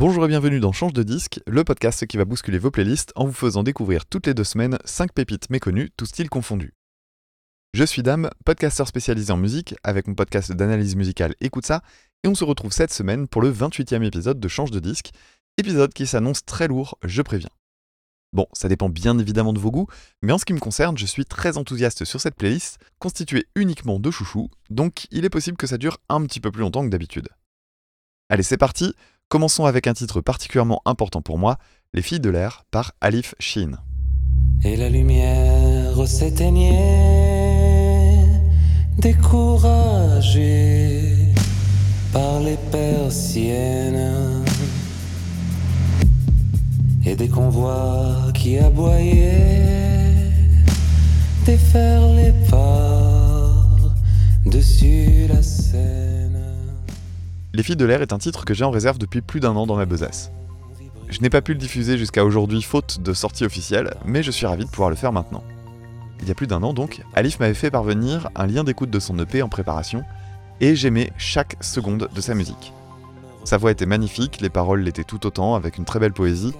Bonjour et bienvenue dans Change de disque, le podcast qui va bousculer vos playlists en vous faisant découvrir toutes les deux semaines 5 pépites méconnues, tout style confondus. Je suis Dame, podcasteur spécialisé en musique, avec mon podcast d'analyse musicale Écoute ça, et on se retrouve cette semaine pour le 28e épisode de Change de disque, épisode qui s'annonce très lourd, je préviens. Bon, ça dépend bien évidemment de vos goûts, mais en ce qui me concerne, je suis très enthousiaste sur cette playlist, constituée uniquement de chouchous, donc il est possible que ça dure un petit peu plus longtemps que d'habitude. Allez, c'est parti, Commençons avec un titre particulièrement important pour moi, Les filles de l'air par Alif Sheen. Et la lumière s'éteignait, découragée par les persiennes et des convois qui aboyaient, défaire les pas dessus la scène. Les filles de l'air est un titre que j'ai en réserve depuis plus d'un an dans ma besace. Je n'ai pas pu le diffuser jusqu'à aujourd'hui faute de sortie officielle, mais je suis ravi de pouvoir le faire maintenant. Il y a plus d'un an donc, Alif m'avait fait parvenir un lien d'écoute de son EP en préparation, et j'aimais chaque seconde de sa musique. Sa voix était magnifique, les paroles l'étaient tout autant, avec une très belle poésie,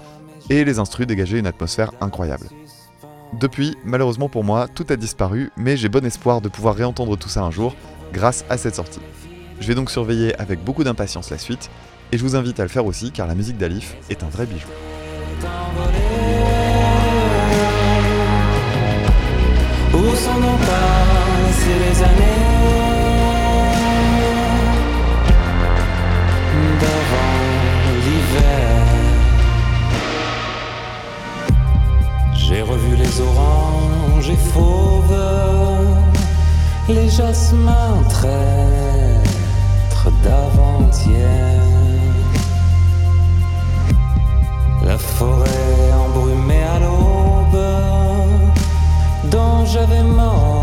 et les instrus dégageaient une atmosphère incroyable. Depuis, malheureusement pour moi, tout a disparu, mais j'ai bon espoir de pouvoir réentendre tout ça un jour, grâce à cette sortie. Je vais donc surveiller avec beaucoup d'impatience la suite, et je vous invite à le faire aussi car la musique d'Alif est un vrai bijou. Où sont nos passées les années d'avant l'hiver? J'ai revu les oranges et fauves, les jasmins d'avant-hier. La forêt embrumée à l'aube, dont j'avais manqué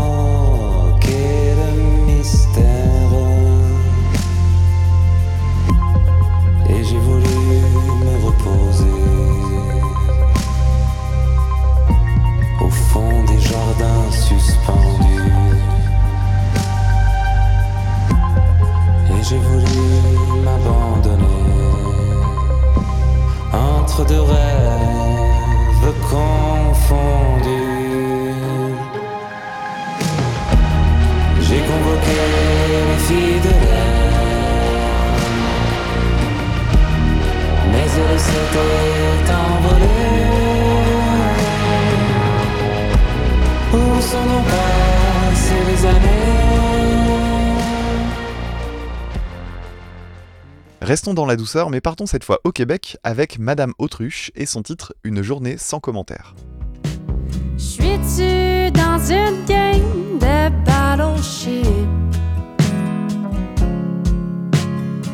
Restons dans la douceur, mais partons cette fois au Québec avec Madame Autruche et son titre Une journée sans commentaire.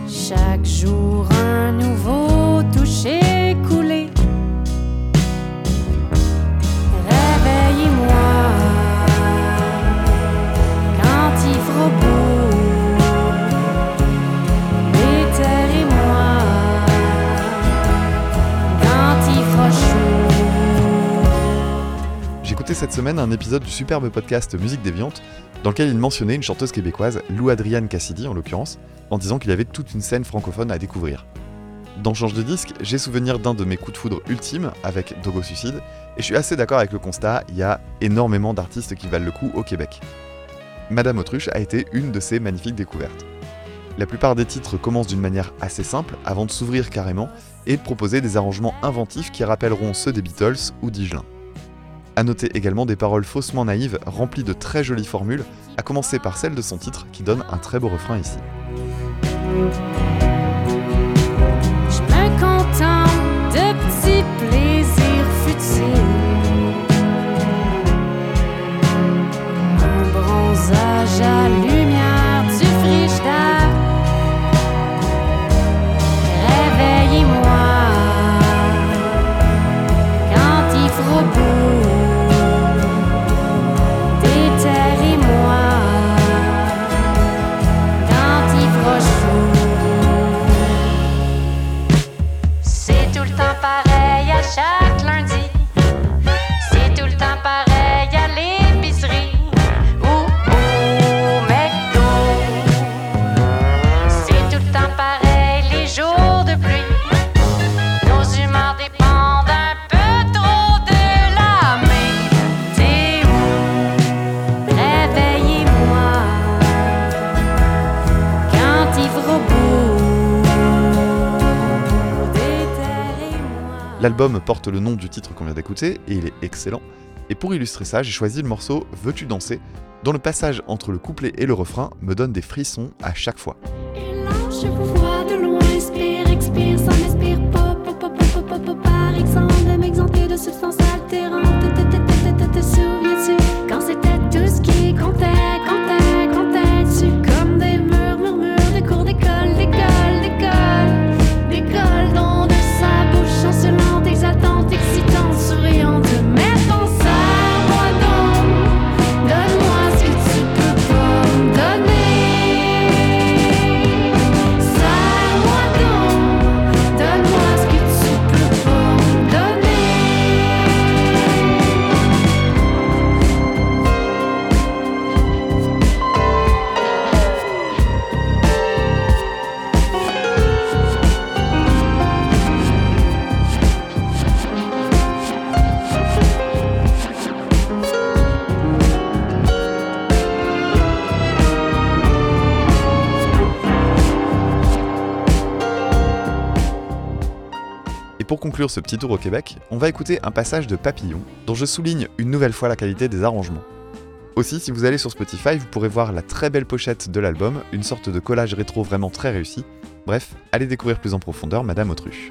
Chaque jour Cette semaine un épisode du superbe podcast Musique Déviante dans lequel il mentionnait une chanteuse québécoise, Lou Adrienne Cassidy en l'occurrence, en disant qu'il avait toute une scène francophone à découvrir. Dans Change de disque, j'ai souvenir d'un de mes coups de foudre ultimes avec Dogo Suicide, et je suis assez d'accord avec le constat, il y a énormément d'artistes qui valent le coup au Québec. Madame Autruche a été une de ces magnifiques découvertes. La plupart des titres commencent d'une manière assez simple avant de s'ouvrir carrément et de proposer des arrangements inventifs qui rappelleront ceux des Beatles ou d'Igelin. A noter également des paroles faussement naïves remplies de très jolies formules, à commencer par celle de son titre qui donne un très beau refrain ici. À L'album porte le nom du titre qu'on vient d'écouter et il est excellent. Et pour illustrer ça, j'ai choisi le morceau Veux-tu danser dont le passage entre le couplet et le refrain me donne des frissons à chaque fois. Conclure ce petit tour au Québec, on va écouter un passage de Papillon, dont je souligne une nouvelle fois la qualité des arrangements. Aussi, si vous allez sur Spotify, vous pourrez voir la très belle pochette de l'album, une sorte de collage rétro vraiment très réussi. Bref, allez découvrir plus en profondeur Madame Autruche.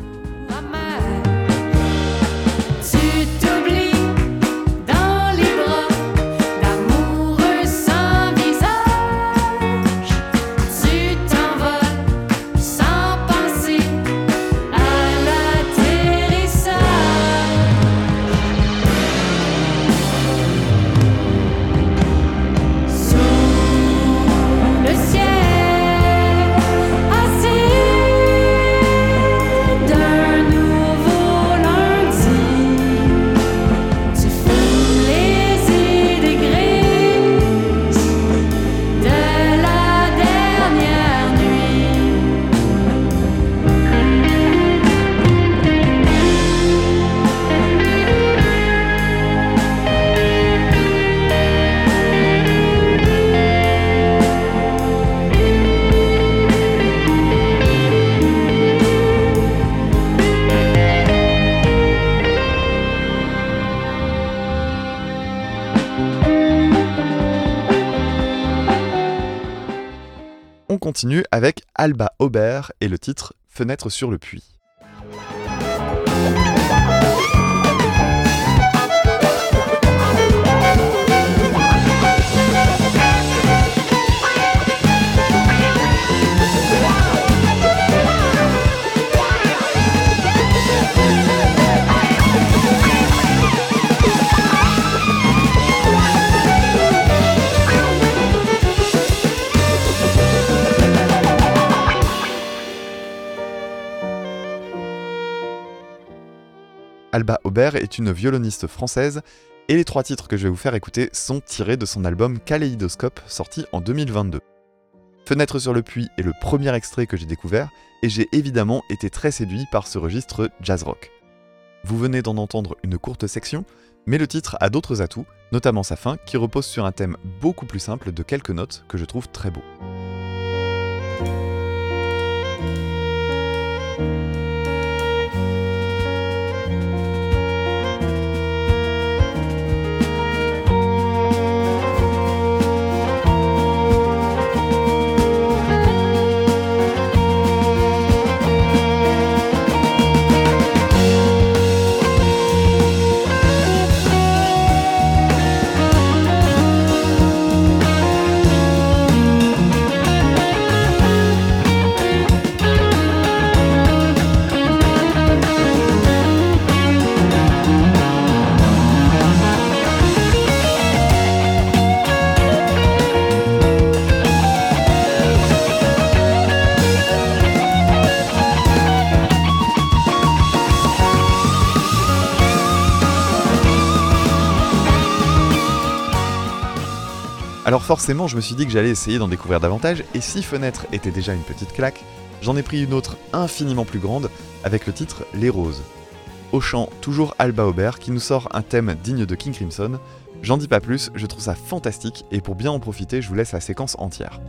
Continue avec Alba Aubert et le titre Fenêtre sur le puits. Alba Aubert est une violoniste française et les trois titres que je vais vous faire écouter sont tirés de son album Kaléidoscope sorti en 2022. Fenêtre sur le puits est le premier extrait que j'ai découvert et j'ai évidemment été très séduit par ce registre jazz rock. Vous venez d'en entendre une courte section, mais le titre a d'autres atouts, notamment sa fin qui repose sur un thème beaucoup plus simple de quelques notes que je trouve très beau. Alors forcément, je me suis dit que j'allais essayer d'en découvrir davantage, et si Fenêtre était déjà une petite claque, j'en ai pris une autre infiniment plus grande, avec le titre Les Roses. Au chant, toujours Alba Aubert, qui nous sort un thème digne de King Crimson. J'en dis pas plus, je trouve ça fantastique, et pour bien en profiter, je vous laisse la séquence entière.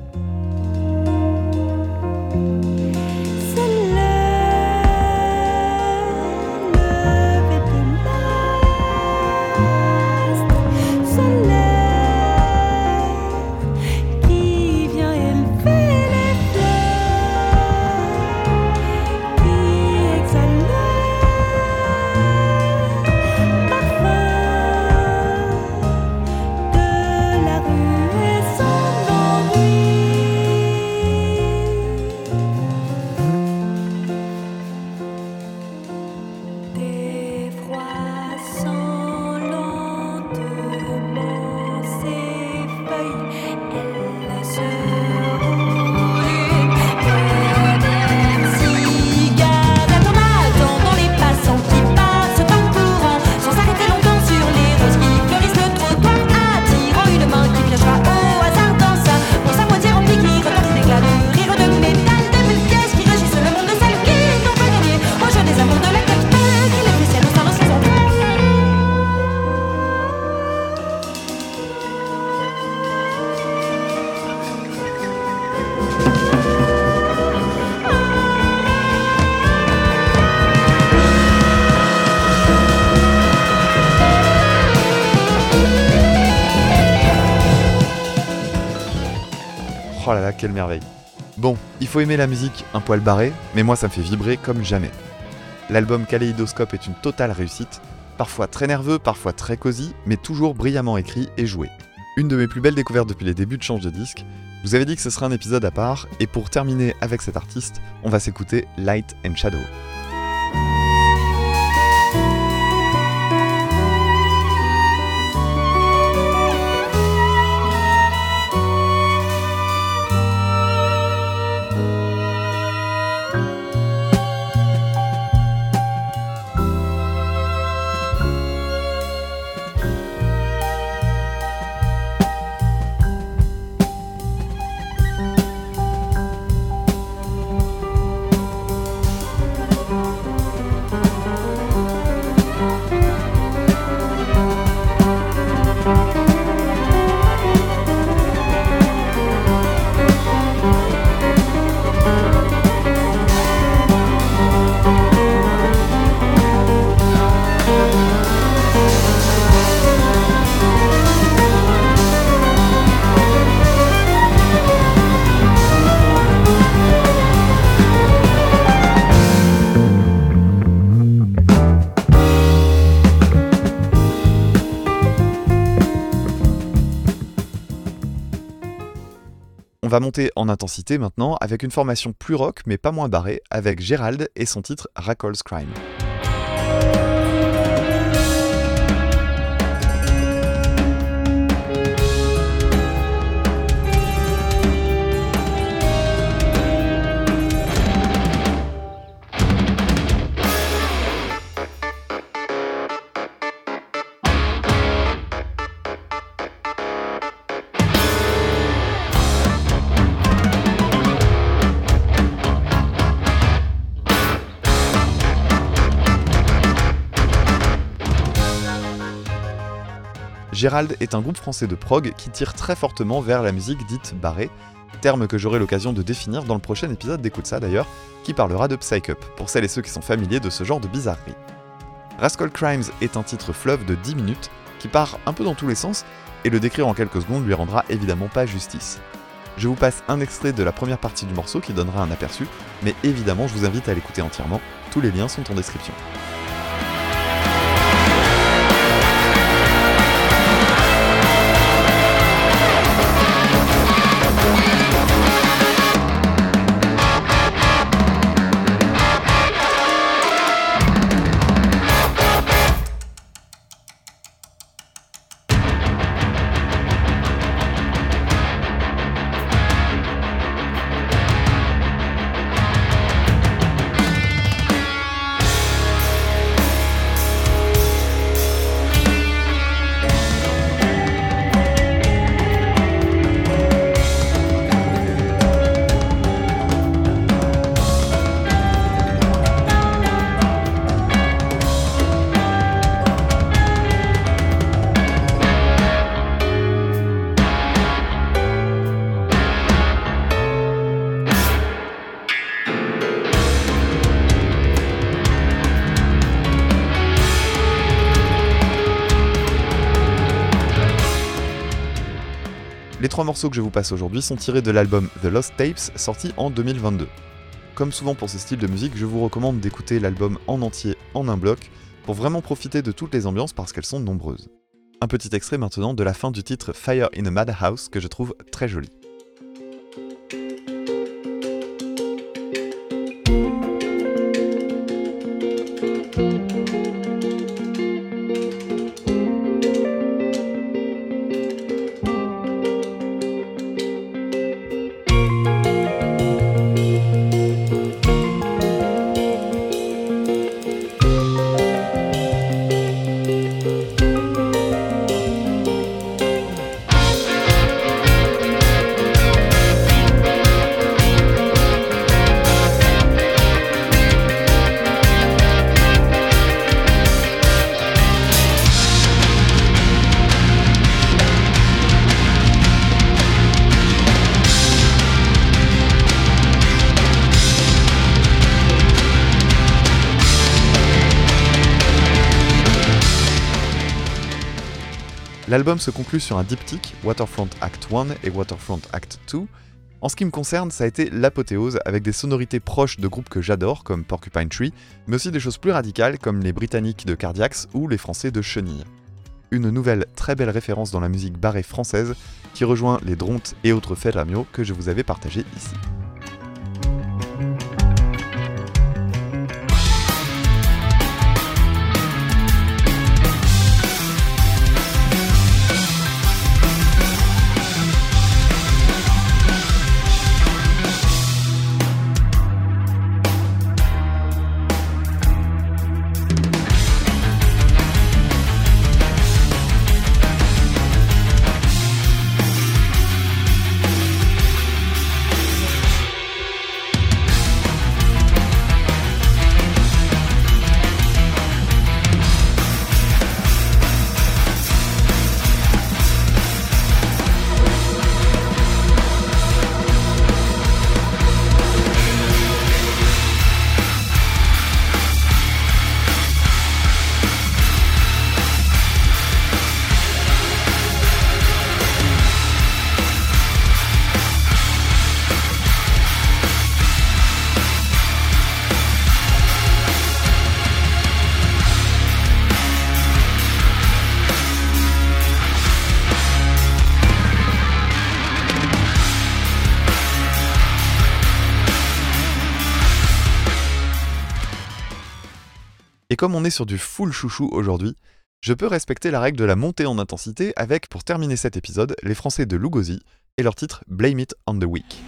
Merveille. Bon, il faut aimer la musique un poil barré, mais moi ça me fait vibrer comme jamais. L'album Kaléidoscope est une totale réussite, parfois très nerveux, parfois très cosy, mais toujours brillamment écrit et joué. Une de mes plus belles découvertes depuis les débuts de Change de disque. Vous avais dit que ce serait un épisode à part, et pour terminer avec cet artiste, on va s'écouter Light and Shadow. Va monter en intensité maintenant avec une formation plus rock mais pas moins barrée avec Gérald et son titre Rackles Crime. Gérald est un groupe français de prog qui tire très fortement vers la musique dite barrée, terme que j'aurai l'occasion de définir dans le prochain épisode d'Écoute ça d'ailleurs, qui parlera de Psych-Up, pour celles et ceux qui sont familiers de ce genre de bizarrerie. Rascal Crimes est un titre fleuve de 10 minutes qui part un peu dans tous les sens, et le décrire en quelques secondes lui rendra évidemment pas justice. Je vous passe un extrait de la première partie du morceau qui donnera un aperçu, mais évidemment je vous invite à l'écouter entièrement, tous les liens sont en description. Trois morceaux que je vous passe aujourd'hui sont tirés de l'album The Lost Tapes sorti en 2022. Comme souvent pour ce style de musique, je vous recommande d'écouter l'album en entier en un bloc pour vraiment profiter de toutes les ambiances parce qu'elles sont nombreuses. Un petit extrait maintenant de la fin du titre Fire in a Madhouse que je trouve très joli. L'album se conclut sur un diptyque, Waterfront Act 1 et Waterfront Act 2, En ce qui me concerne, ça a été l'apothéose avec des sonorités proches de groupes que j'adore, comme Porcupine Tree, mais aussi des choses plus radicales comme les Britanniques de Cardiacs ou les Français de Chenille. Une nouvelle très belle référence dans la musique barrée française qui rejoint les Drontes et autres Ferramio que je vous avais partagé ici. Comme on est sur du full chouchou aujourd'hui, je peux respecter la règle de la montée en intensité avec, pour terminer cet épisode, les Français de Lugosi et leur titre Blame It on the Weak.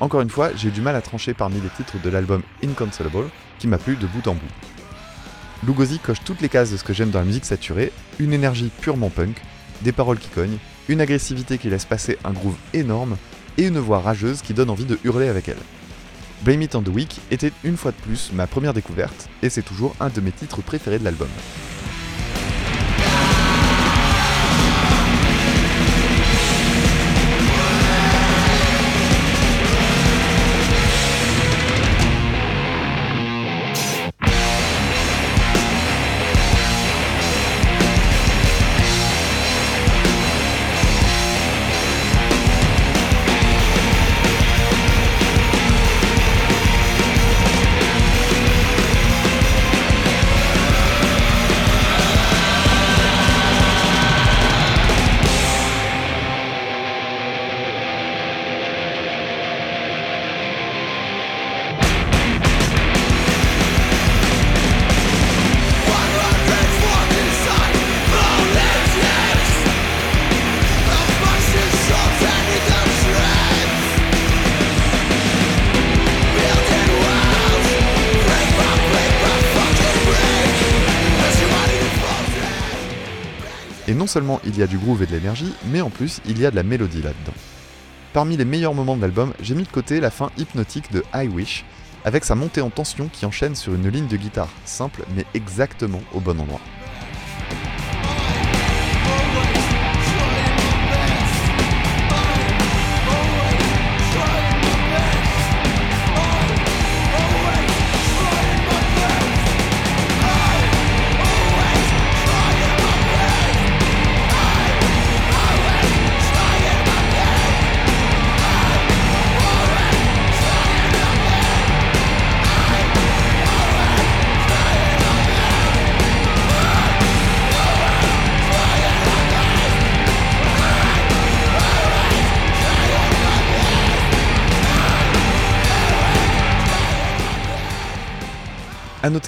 Encore une fois, j'ai eu du mal à trancher parmi les titres de l'album Inconsolable, qui m'a plu de bout en bout. Lugosi coche toutes les cases de ce que j'aime dans la musique saturée, une énergie purement punk, des paroles qui cognent, une agressivité qui laisse passer un groove énorme, et une voix rageuse qui donne envie de hurler avec elle. Blame It on the Week était une fois de plus ma première découverte, et c'est toujours un de mes titres préférés de l'album. Et non seulement il y a du groove et de l'énergie, mais en plus il y a de la mélodie là-dedans. Parmi les meilleurs moments de l'album, j'ai mis de côté la fin hypnotique de I Wish, avec sa montée en tension qui enchaîne sur une ligne de guitare simple mais exactement au bon endroit.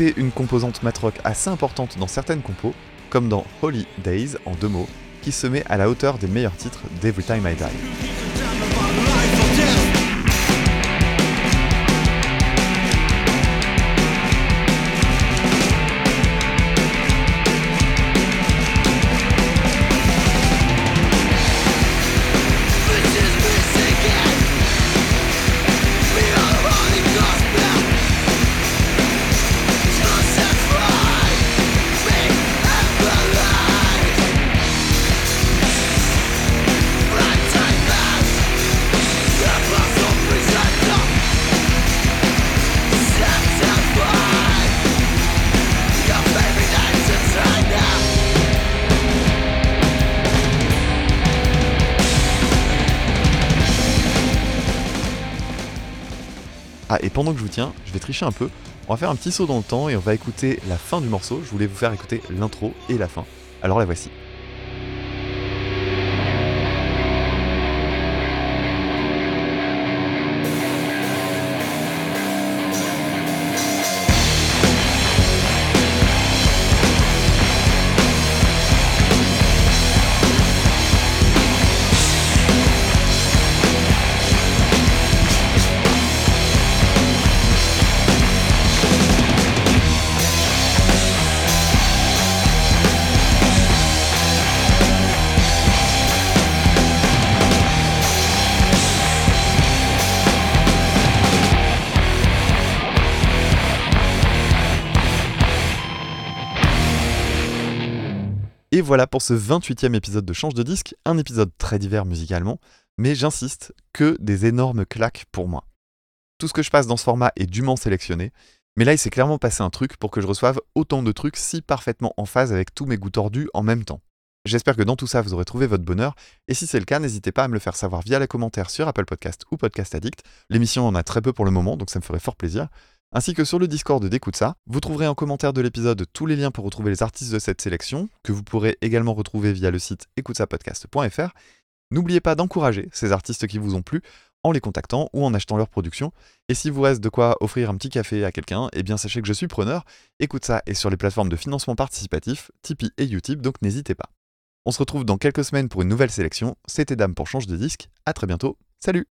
Une composante matrock assez importante dans certaines compos, comme dans Holy Days en deux mots, qui se met à la hauteur des meilleurs titres d'Every Time I Die. Pendant que je vous tiens, je vais tricher un peu. On va faire un petit saut dans le temps et on va écouter la fin du morceau. Je voulais vous faire écouter l'intro et la fin. Alors la voici. Voilà pour ce 28e épisode de Change de disque, un épisode très divers musicalement, mais j'insiste, que des énormes claques pour moi. Tout ce que je passe dans ce format est dûment sélectionné, mais là il s'est clairement passé un truc pour que je reçoive autant de trucs si parfaitement en phase avec tous mes goûts tordus en même temps. J'espère que dans tout ça vous aurez trouvé votre bonheur, et si c'est le cas, n'hésitez pas à me le faire savoir via les commentaires sur Apple Podcast ou Podcast Addict. L'émission en a très peu pour le moment, donc ça me ferait fort plaisir ainsi que sur le Discord d'Écoute ça. Vous trouverez en commentaire de l'épisode tous les liens pour retrouver les artistes de cette sélection, que vous pourrez également retrouver via le site écoutesapodcast.fr. N'oubliez pas d'encourager ces artistes qui vous ont plu en les contactant ou en achetant leur production. Et si vous reste de quoi offrir un petit café à quelqu'un, eh bien sachez que je suis preneur. Écoute ça est sur les plateformes de financement participatif, Tipeee et Utip, donc n'hésitez pas. On se retrouve dans quelques semaines pour une nouvelle sélection. C'était Dame pour Change de disque. À très bientôt. Salut